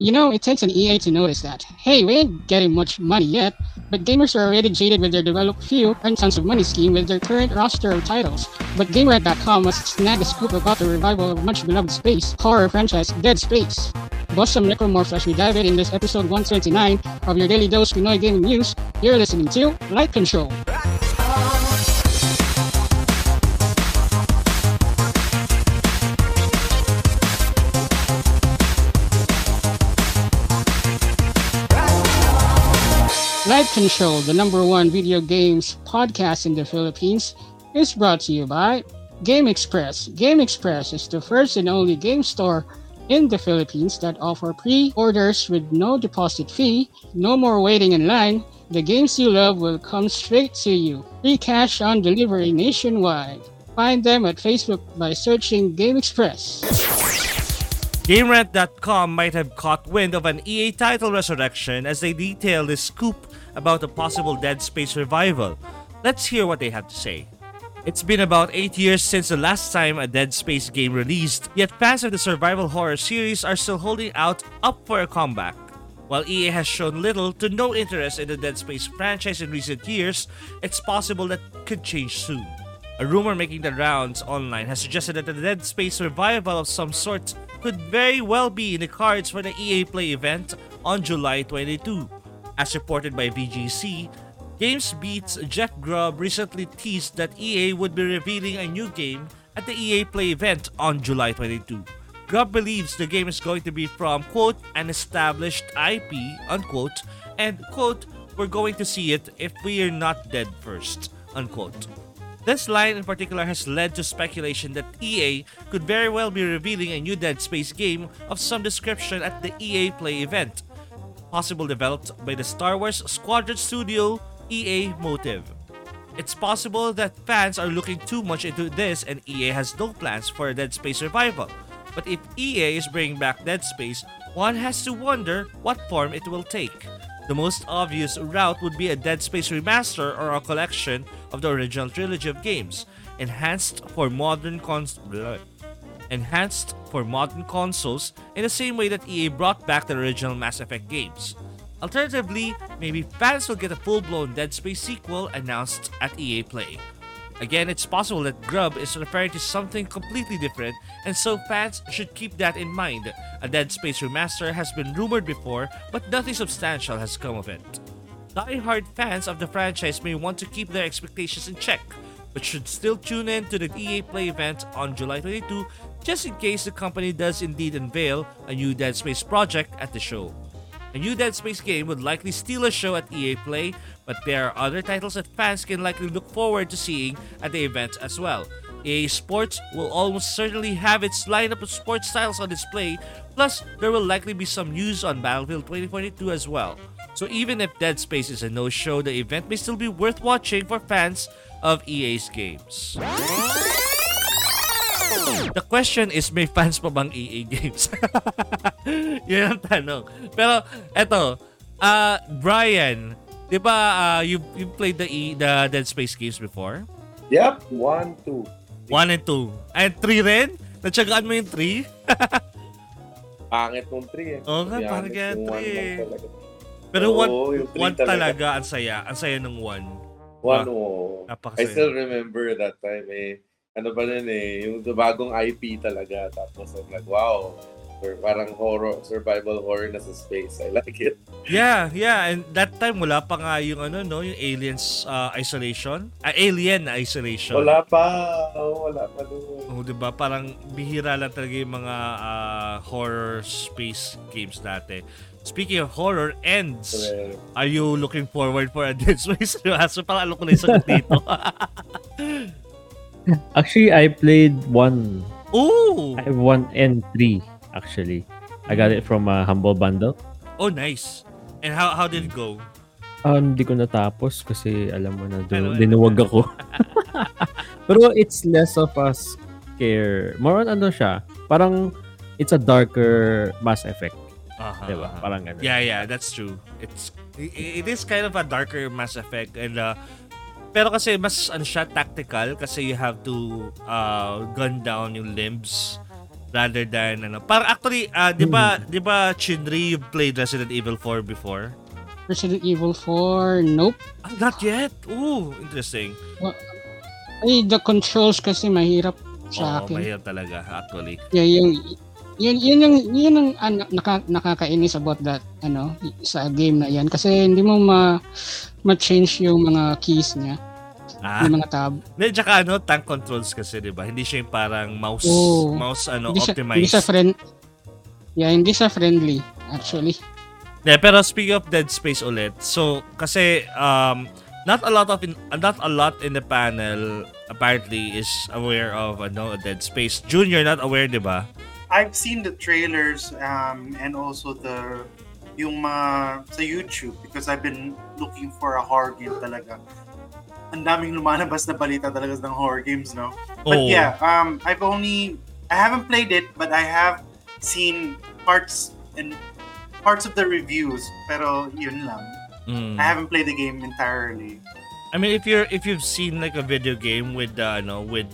You know, it takes an EA to notice that. Hey, we ain't getting much money yet, but gamers are already jaded with their develop few and tons of money scheme with their current roster of titles. But GameRant.com must snag a scoop about the revival of much beloved space horror franchise Dead Space. Bust some Necromorph as we dive in in this episode 129 of your daily dose Pinoy gaming news. You're listening to Light Control. Light Control, the number one video games podcast in the Philippines, is brought to you by Game Express. Game Express is the first and only game store in the Philippines that offer pre-orders with no deposit fee, no more waiting in line. The games you love will come straight to you. Free cash on delivery nationwide. Find them at Facebook by searching Game Express. GameRant.com might have caught wind of an EA title resurrection as they detail this scoop about a possible Dead Space revival. Let's hear what they have to say. It's been about 8 years since the last time a Dead Space game released, yet fans of the survival horror series are still holding out up for a comeback. While EA has shown little to no interest in the Dead Space franchise in recent years, it's possible that could change soon. A rumor making the rounds online has suggested that the Dead Space revival of some sort could very well be in the cards for the EA Play event on July 22. As reported by VGC, GamesBeat's Jeff Grubb recently teased that EA would be revealing a new game at the EA Play event on July 22. Grubb believes the game is going to be from, quote, an established IP, unquote, and, quote, we're going to see it if we are not dead first, unquote. This line in particular has led to speculation that EA could very well be revealing a new Dead Space game of some description at the EA Play event, possible developed by the Star Wars Squadron studio EA Motive. It's possible that fans are looking too much into this and EA has no plans for a Dead Space revival. But if EA is bringing back Dead Space, one has to wonder what form it will take. The most obvious route would be a Dead Space remaster or a collection of the original trilogy of games, enhanced for modern cons-. Enhanced for modern consoles in the same way that EA brought back the original Mass Effect games. Alternatively, maybe fans will get a full-blown Dead Space sequel announced at EA Play. Again, it's possible that Grubb is referring to something completely different, and so fans should keep that in mind. A Dead Space remaster has been rumored before, but nothing substantial has come of it. Die-hard fans of the franchise may want to keep their expectations in check, but should still tune in to the EA Play event on July 22 just in case the company does indeed unveil a new Dead Space project at the show. A new Dead Space game would likely steal a show at EA Play, but there are other titles that fans can likely look forward to seeing at the event as well. EA Sports will almost certainly have its lineup of sports titles on display, plus there will likely be some news on Battlefield 2042 as well. So even if Dead Space is a no-show, the event may still be worth watching for fans of EA's games. The question is, may fans pa bang EA games? Yan ang tanong. Pero, eto, uh, Brian, di ba uh, you, you played the, e, the Dead Space games before? Yep, one, two. One and two. And three rin? Natsagaan mo yung three? Pangit nung three eh. Oo nga, parang yung three eh. talaga. Pero Oo, one, yung one talaga, ang saya. Ang saya ng one. One, Ah, oh. I still remember that time eh. Ano ba nun eh, yung bagong IP talaga. Tapos I'm like, wow, or parang horror, survival horror na sa space. I like it. Yeah, yeah. And that time, wala pa nga yung ano, no? Yung Aliens uh, Isolation. Ah, Alien Isolation. Wala pa. Oh, wala pa doon. Oh, 'di ba? Parang bihira lang talaga yung mga ah, horror space games dati. Speaking of horror ends, are you looking forward for a Dead Space remaster? Parang alam ko na yung sagot dito. Actually, I played one. Ooh! I have one and three, actually. I got it from a Humble Bundle. Oh, nice. And how how did it go? Um, hindi ko natapos kasi alam mo na doon, dinuwag ako. Pero it's less of a scare. More on ano siya, parang it's a darker Mass Effect. Uh-huh, Diba? uh-huh. Parang ganun. Yeah, yeah, that's true. It's it is kind of a darker Mass Effect and uh, pero kasi mas ano siya tactical kasi you have to uh, gun down yung limbs rather than ano. Para actually, ah, 'di ba, 'di ba Chinri you've played Resident Evil 4 before? Resident Evil 4, nope. Ah, not yet. Ooh, interesting. Ay, the controls kasi mahirap sa akin. mahirap talaga actually. Yeah, yung yun yun yung yun ang ano, naka, nakakainis about that ano sa game na yan kasi hindi mo ma ma-change yung mga keys niya, Ah, yung mga tab. Hindi, tsaka ano, tank controls kasi, di ba? Hindi siya yung parang mouse, Oo. mouse ano, hindi siya, hindi optimized. siya friend Yeah, hindi siya friendly actually. Yeah, pero speaking of Dead Space ulit, so kasi um not a lot of in, not a lot in the panel apparently is aware of ano Dead Space. Junior not aware, 'di ba? I've seen the trailers um, and also the yung mga sa YouTube because I've been looking for a horror game talaga. Ang daming lumalabas na balita talaga ng horror games, no? But Oo. yeah, um, I've only I haven't played it, but I have seen parts and parts of the reviews. Pero yun lang. Mm. I haven't played the game entirely. I mean, if you're if you've seen like a video game with uh, ano with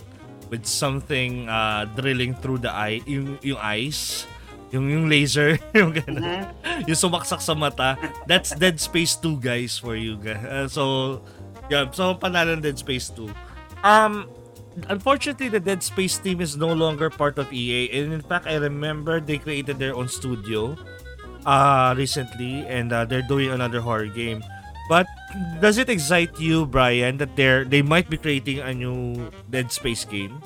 with something uh drilling through the eye, yung yung eyes, yung yung laser, yung ganun. Mhm. yung sumaksak sa mata. That's Dead Space 2 guys for you guys. Uh, so yeah, so panalo ng Dead Space 2. Um unfortunately the Dead Space team is no longer part of EA and in fact I remember they created their own studio uh recently and uh, they're doing another horror game. But does it excite you Brian that they're they might be creating a new Dead Space game?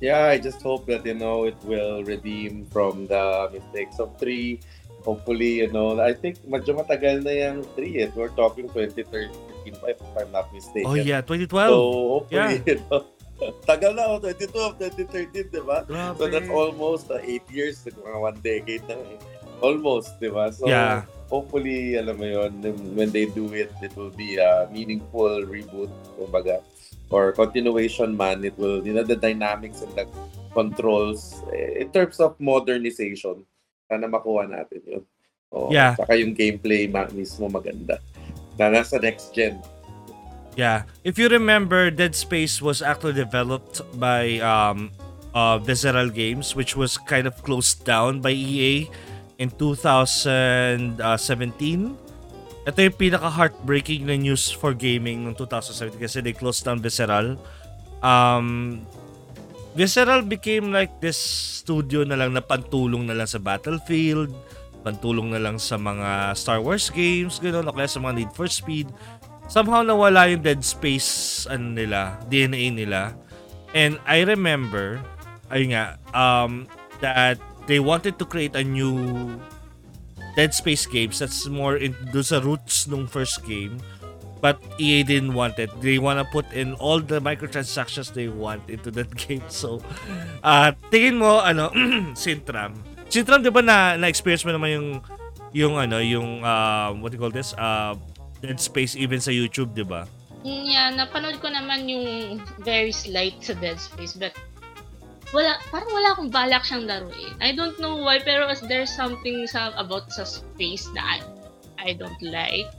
Yeah, I just hope that, you know, it will redeem from the mistakes of 3. Hopefully, you know, I think medyo matagal na yung 3 eh. We're talking 2013 pa if I'm not mistaken. Oh yeah, 2012. So, hopefully, you know, tagal na ako, 2012, 2013, di ba? So, that's almost 8 years, mga one decade na eh. Almost, di ba? So, Yeah. hopefully, alam mo yun, when they do it, it will be a meaningful reboot, kumbaga, or continuation man. It will, you know, the dynamics and the controls, eh, in terms of modernization, sana makuha natin yun. Oh, Yeah. Saka yung gameplay mismo maganda. Na nasa next gen. Yeah. If you remember, Dead Space was actually developed by um, uh, Visceral Games, which was kind of closed down by EA in 2017. Ito yung pinaka-heartbreaking na news for gaming noong 2017 kasi they closed down Visceral. Um, Visceral became like this studio na lang na pantulong na lang sa Battlefield, pantulong na lang sa mga Star Wars games, gano'n, o kaya sa mga Need for Speed somehow nawala yung dead space ano nila, DNA nila. And I remember, ayun nga, um, that they wanted to create a new Dead Space games that's more in do sa roots nung first game. But EA didn't want it. They wanna put in all the microtransactions they want into that game. So, uh, tingin mo, ano, Sintram. Sintram, di ba na, na-experience mo naman yung, yung, ano, yung, uh, what do you call this? Uh, Dead Space even sa YouTube, di ba? Mm, Yeah, napanood ko naman yung very slight sa Dead Space but wala, parang wala akong balak siyang laruin. I don't know why, pero there's something sa, about sa space na I, I don't like.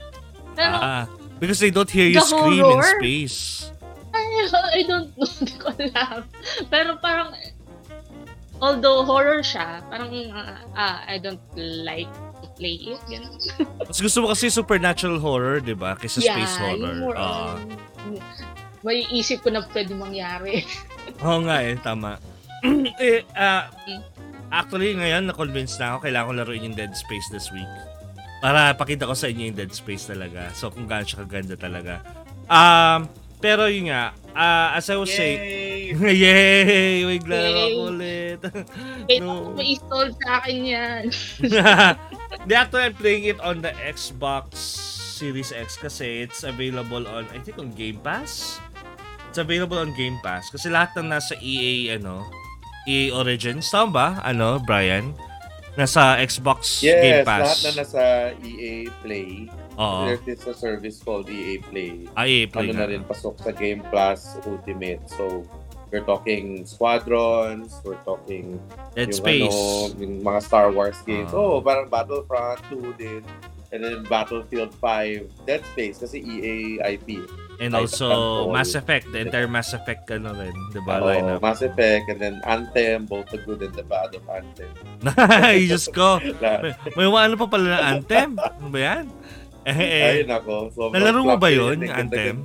Pero, Ah, because they don't hear you scream in horror? space. I, I don't know, hindi ko alam. Pero parang, although horror siya, parang, ah, ah, I don't like to play it. Ganun. Mas gusto mo kasi supernatural horror, di ba? Kaysa space horror. yung more Ah. may isip ko na pwede mangyari. Oo nga eh, tama. eh, ah, actually, ngayon, na-convince na ako, kailangan ko laruin yung Dead Space this week. Para pakita ko sa inyo yung Dead Space talaga. So, kung gaano siya kaganda talaga. Um, pero yun nga, ah, as I was saying, Yay! Yay! May glaro Yay! ako ulit. Wait, No. may install sa akin yan. They actually I'm playing it on the Xbox Series X kasi it's available on, I think on Game Pass. It's available on Game Pass kasi lahat ng nasa EA, ano, EA Origins. Tama ba? Ano, Brian? Nasa Xbox Game Yes, lahat Pass. na nasa EA Play. Oo. There's a service called EA Play. Ah, EA Play ano na nga. rin, pasok sa Game Plus Ultimate. So, we're talking Squadrons, we're talking Dead yung Space. ano, yung mga Star Wars games. Ah. oh, parang Battlefront 2 din. And then Battlefield 5, Dead Space, kasi EA IP. And also. Mass Effect, the entire Mass Effect ano rin, 'di ba? Oo, lineup. Mass Effect, and then Anthem, both the good and the bad of Anthem. Ay, Diyos ko. May, may ano pa pala na Anthem? Ano ba yan? Eh, eh, Ayun ako. sobrang nalaro mo ba and yung Anthem?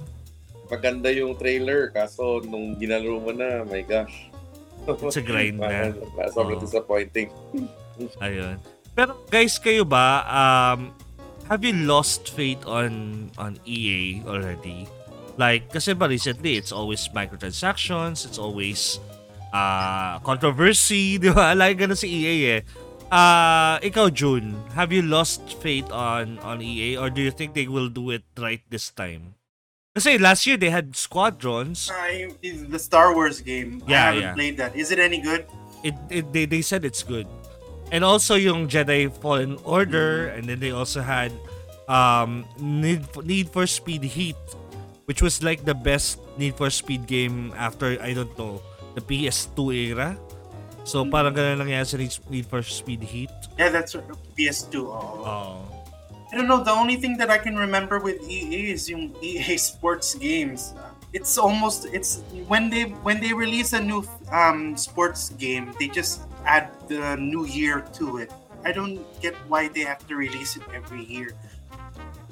Maganda yung trailer, kaso nung ginalaro mo na, my gosh. It's a grind na. Sobrang Oo. disappointing. Ayun. Pero guys, kayo ba, um, have you lost faith on on EA already? Like, kasi ba recently, it's always microtransactions, it's always uh, controversy, di ba? Like, ganun si EA eh. Uh, ikaw, June, have you lost faith on on EA or do you think they will do it right this time? Kasi last year, they had Squadrons. I, the Star Wars game. Yeah, I haven't yeah. played that. Is it any good? it, it they, they said it's good and also yung Jedi Fallen Order and then they also had um Need Need for Speed Heat which was like the best Need for Speed game after I don't know the PS2 era so parang ganun lang yan sa Need for Speed Heat Yeah, that's right. PS2. Oh. oh I don't know. The only thing that I can remember with EA is yung EA Sports games. It's almost it's when they when they release a new um, sports game, they just add the new year to it. I don't get why they have to release it every year.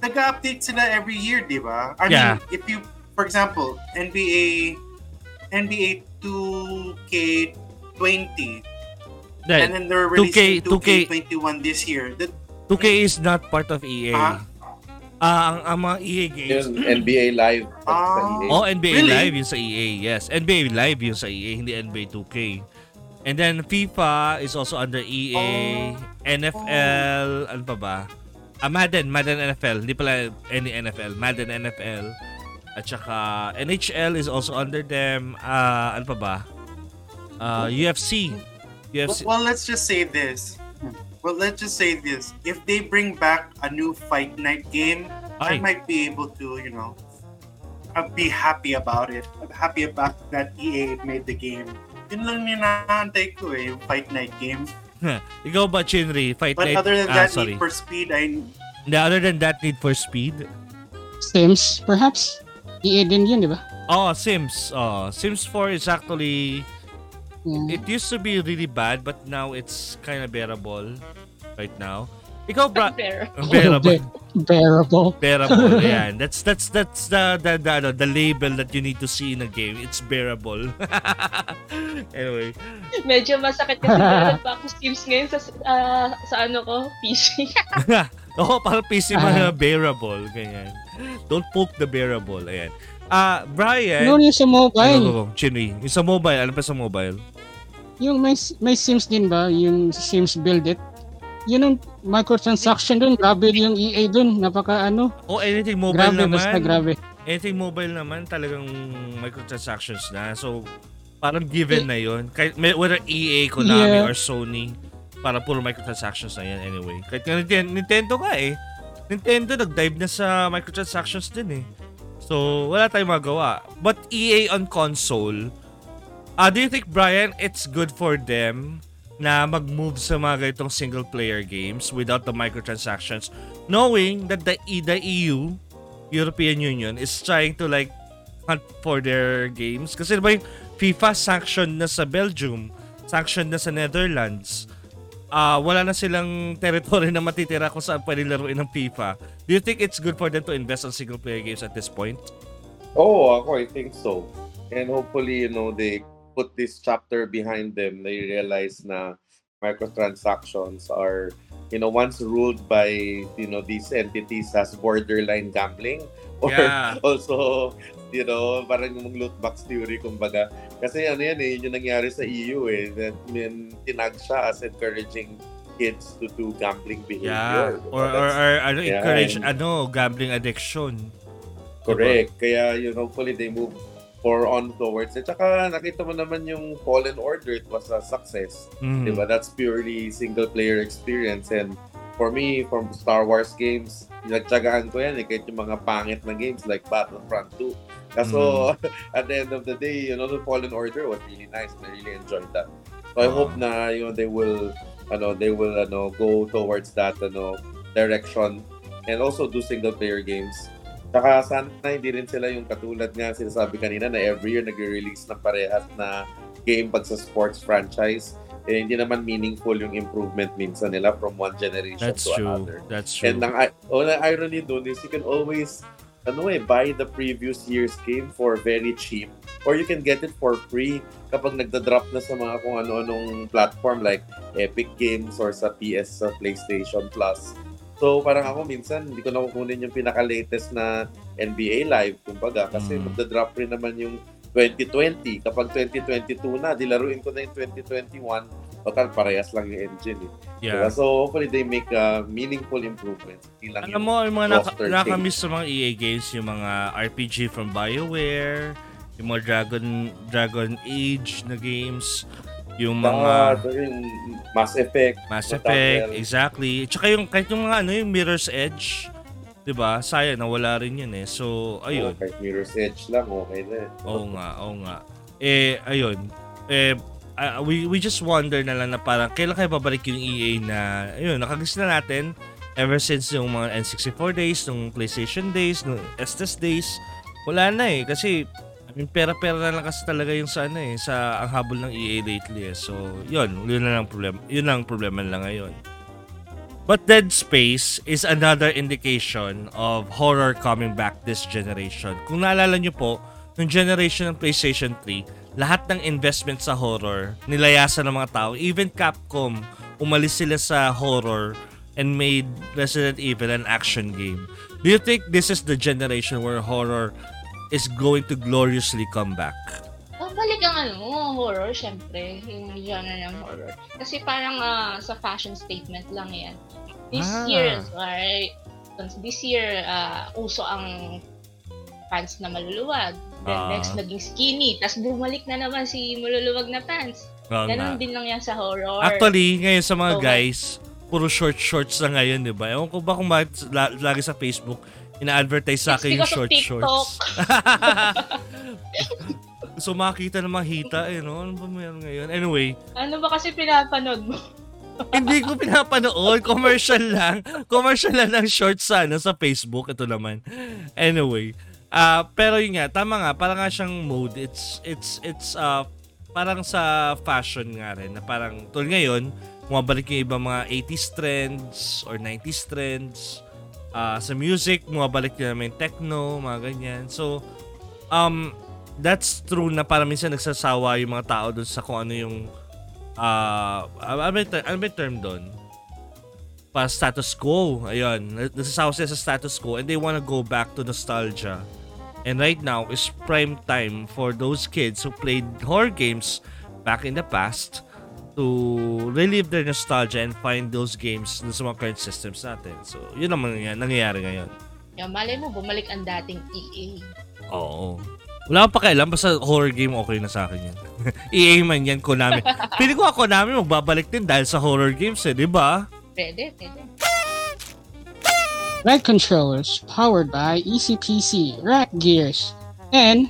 Nag-update sila every year, di ba? I Yeah. mean, if you, for example, NBA NBA 2K20, and Then, they're 2K releasing 2K21 this year. That 2K is not part of EA Ah. Ah, ang, ang mga EA games Yung NBA Live. EA. Oh, NBA Really? Live yung sa EA. Yes, NBA Live yung sa EA, hindi NBA 2K. And then FIFA is also under EA, NFL, ano pa ba? Ah, Madden, Madden NFL. Hindi pala any NFL, Madden NFL. At saka NHL is also under them. Ah, ano pa ba? Ah, UFC. UFC. Well, let's just say this. Well, let's just say this. If they bring back a new Fight Night game, I Ay. might be able to, you know, I'll be happy about it. I'm happy about that EA made the game. Yun lang yung naantay ko eh, yung Fight Night game. Ikaw ba, Chinry? Fight But Night? other than ah, that, sorry. Need for Speed, I Hindi, other than that, Need for Speed? Sims, perhaps? EA din yun, di ba? Oh, Sims. Oh, Sims 4 is actually Yeah. It used to be really bad, but now it's kind of bearable right now. Ikaw, bra... Pero, bearable. Bearable. bearable. Ayan. That's that's that's the the, the ano, the label that you need to see in a game. It's bearable. anyway. medyo masakit kasi meron pa ako Sims ngayon sa, ah, sa ano ko, PC. Oo, parang PC mo na bearable. Ganyan. Don't poke the bearable. Ayan. Ah, Brian. Noon yung sa Ano, mobile. go, go. Chinny. Yung sa mobile. Ano pa sa mobile? Yung may, may Sims din ba? Yung Sims Build It? Yun ang microtransaction dun. Grabe yung EA dun. Napaka ano. Oh, anything mobile Grabe, naman. basta grabe. anything mobile naman talagang microtransactions na. So, parang given na yon Kahit whether EA, Konami, Yeah. or Sony, para puro microtransactions na yan anyway. Kahit nga Ninten- Nintendo nga eh. Nintendo nag-dive na sa microtransactions din eh. So, wala tayong magawa. But EA on console, uh, do you think, Brian, it's good for them na mag-move sa mga ganitong single-player games without the microtransactions, knowing that the, E- the EU, European Union, is trying to like hunt for their games. Kasi diba yung FIFA sanctioned na sa Belgium, sanctioned na sa Netherlands. Ah, wala na silang territory na matitira kung saan pwede laruin ng FIFA. Do you think it's good for them to invest on single player games at this point? Oo, ako, I think so. And hopefully, you know, they put this chapter behind them. They realize na microtransactions are, you know, once ruled by, you know, these entities as borderline gambling or Yeah. also, you know, parang yung loot box theory, kumbaga. Kasi ano yan eh, yun yung nangyari sa EU eh. That, yun, tinag siya as encouraging kids to do gambling Yeah. behavior. diba? Or, or, or ano, Yeah, encourage ano, gambling addiction. Correct. Kaya yun, hopefully they move for on towards it. Tsaka nakita mo naman yung Fallen Order, it was a success. Mm. Diba? That's purely single player experience. And for me, from Star Wars games, nagtsagaan ko yan eh, kahit yung mga pangit na games like Battlefront 2. Kaso, at the end of the day, you know, the Fallen Order was really nice and I really enjoyed that. So I Ah. hope na, you know, they will, ano, they will, ano, go towards that, ano, direction and also do single player games. Saka sana hindi rin sila yung katulad nga sinasabi kanina na every year nagre-release ng parehas na game pag sa sports franchise. Eh, hindi naman meaningful yung improvement minsan nila from one generation That's to true. another. That's true. And ang, oh, ang irony dun is you can always ano eh, buy the previous year's game for very cheap or you can get it for free kapag nagda-drop na sa mga kung ano-anong platform like Epic Games or sa PS sa PlayStation Plus. So parang ako minsan hindi ko na kukunin yung pinaka-latest na NBA Live kumbaga kasi Mm. magda-drop rin naman yung 2020. Kapag 2022 na, dilaruin ko na yung 2021. Total, parehas lang yung engine eh. Diba? yeah. So hopefully they make uh, meaningful improvements. Hindi lang Alam mo, yung mga naka, nakamiss sa mga EA games, yung mga RPG from BioWare, yung mga Dragon Dragon Age na games, yung mga mga yung Mass Effect, Mass Effect, exactly. Tsaka yung kahit yung mga ano, yung Mirror's Edge, 'di ba? Sayang nawala rin 'yun eh. So, ayun. Oh, kahit Mirror's Edge lang, okay na. eh. Oo nga, oo nga. Eh, ayun. Eh, ah, we, we just wonder na lang na parang kailan kayo babalik yung EA na, ayun, nakagis na natin ever since yung mga N64 days, nung PlayStation days, nung SNES days, wala na eh. Kasi, I mean, pera-pera na lang kasi talaga yung sa ano eh, sa ang habol ng EA lately eh. So, yun, yun na lang problema. Yun lang ang problema nila ngayon. But Dead Space is another indication of horror coming back this generation. Kung naalala nyo po, nung generation ng PlayStation 3, lahat ng investment sa horror, nilayasan ng mga tao. Even Capcom, umalis sila sa horror and made Resident Evil an action game. Do you think this is the generation where horror is going to gloriously come back? Babalik ang ano, horror, syempre. Yung genre ng horror. Kasi parang ah, sa fashion statement lang yan. This Ah. year, right? This year, ah, uso ang pants na maluluwag. Then Ah. next, naging skinny. Tapos bumalik na naman si maluluwag na pants. Oo nga. Ganon din lang yan sa horror. Actually, ngayon sa mga So, guys, puro short shorts na ngayon, di ba? Ewan ko ba kung bakit la- lagi sa Facebook, ina-advertise sa akin yung short shorts. so makita ng mga hita, eh, no? Ano ba meron ngayon? Anyway, ano ba kasi pinapanood mo? hindi ko pinapanood. Commercial lang. Commercial lang ng shorts sa, ano, sa Facebook. Ito naman. Anyway. ah pero yun nga, tama nga. Parang nga siyang mode. It's, it's, it's, uh, parang sa fashion nga rin. Na parang, tulad ngayon, bumabalik yung ibang mga 80s trends or 90s trends. Ah, sa music, bumabalik na naman yung techno, mga ganyan. So, um, that's true na parang minsan nagsasawa yung mga tao dun sa kung ano yung ah ano ba ano ba yung term doon? Pa status quo. Ayun. Nasasawa sila sa status quo and they wanna go back to nostalgia. And right now is prime time for those kids who played horror games back in the past to relive their nostalgia and find those games dun sa mga current systems natin. So, yun naman yan, nangyayari ngayon. Yan, malay mo, bumalik ang dating EA. Oo. Wala akong pakialam, basta horror game okay na sa akin yan. EA man yan, Konami. Pili ko ako Konami magbabalik din dahil sa horror games eh, di ba? Pwede, pwede. Red controllers powered by ECPC, Rack Gears, and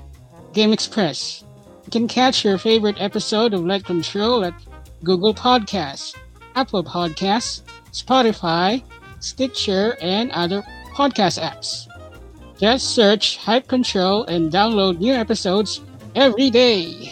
Game Express. You can catch your favorite episode of Light Control at Google Podcasts, Apple Podcasts, Spotify, Stitcher, and other podcast apps. Just search Hype Control and download new episodes every day.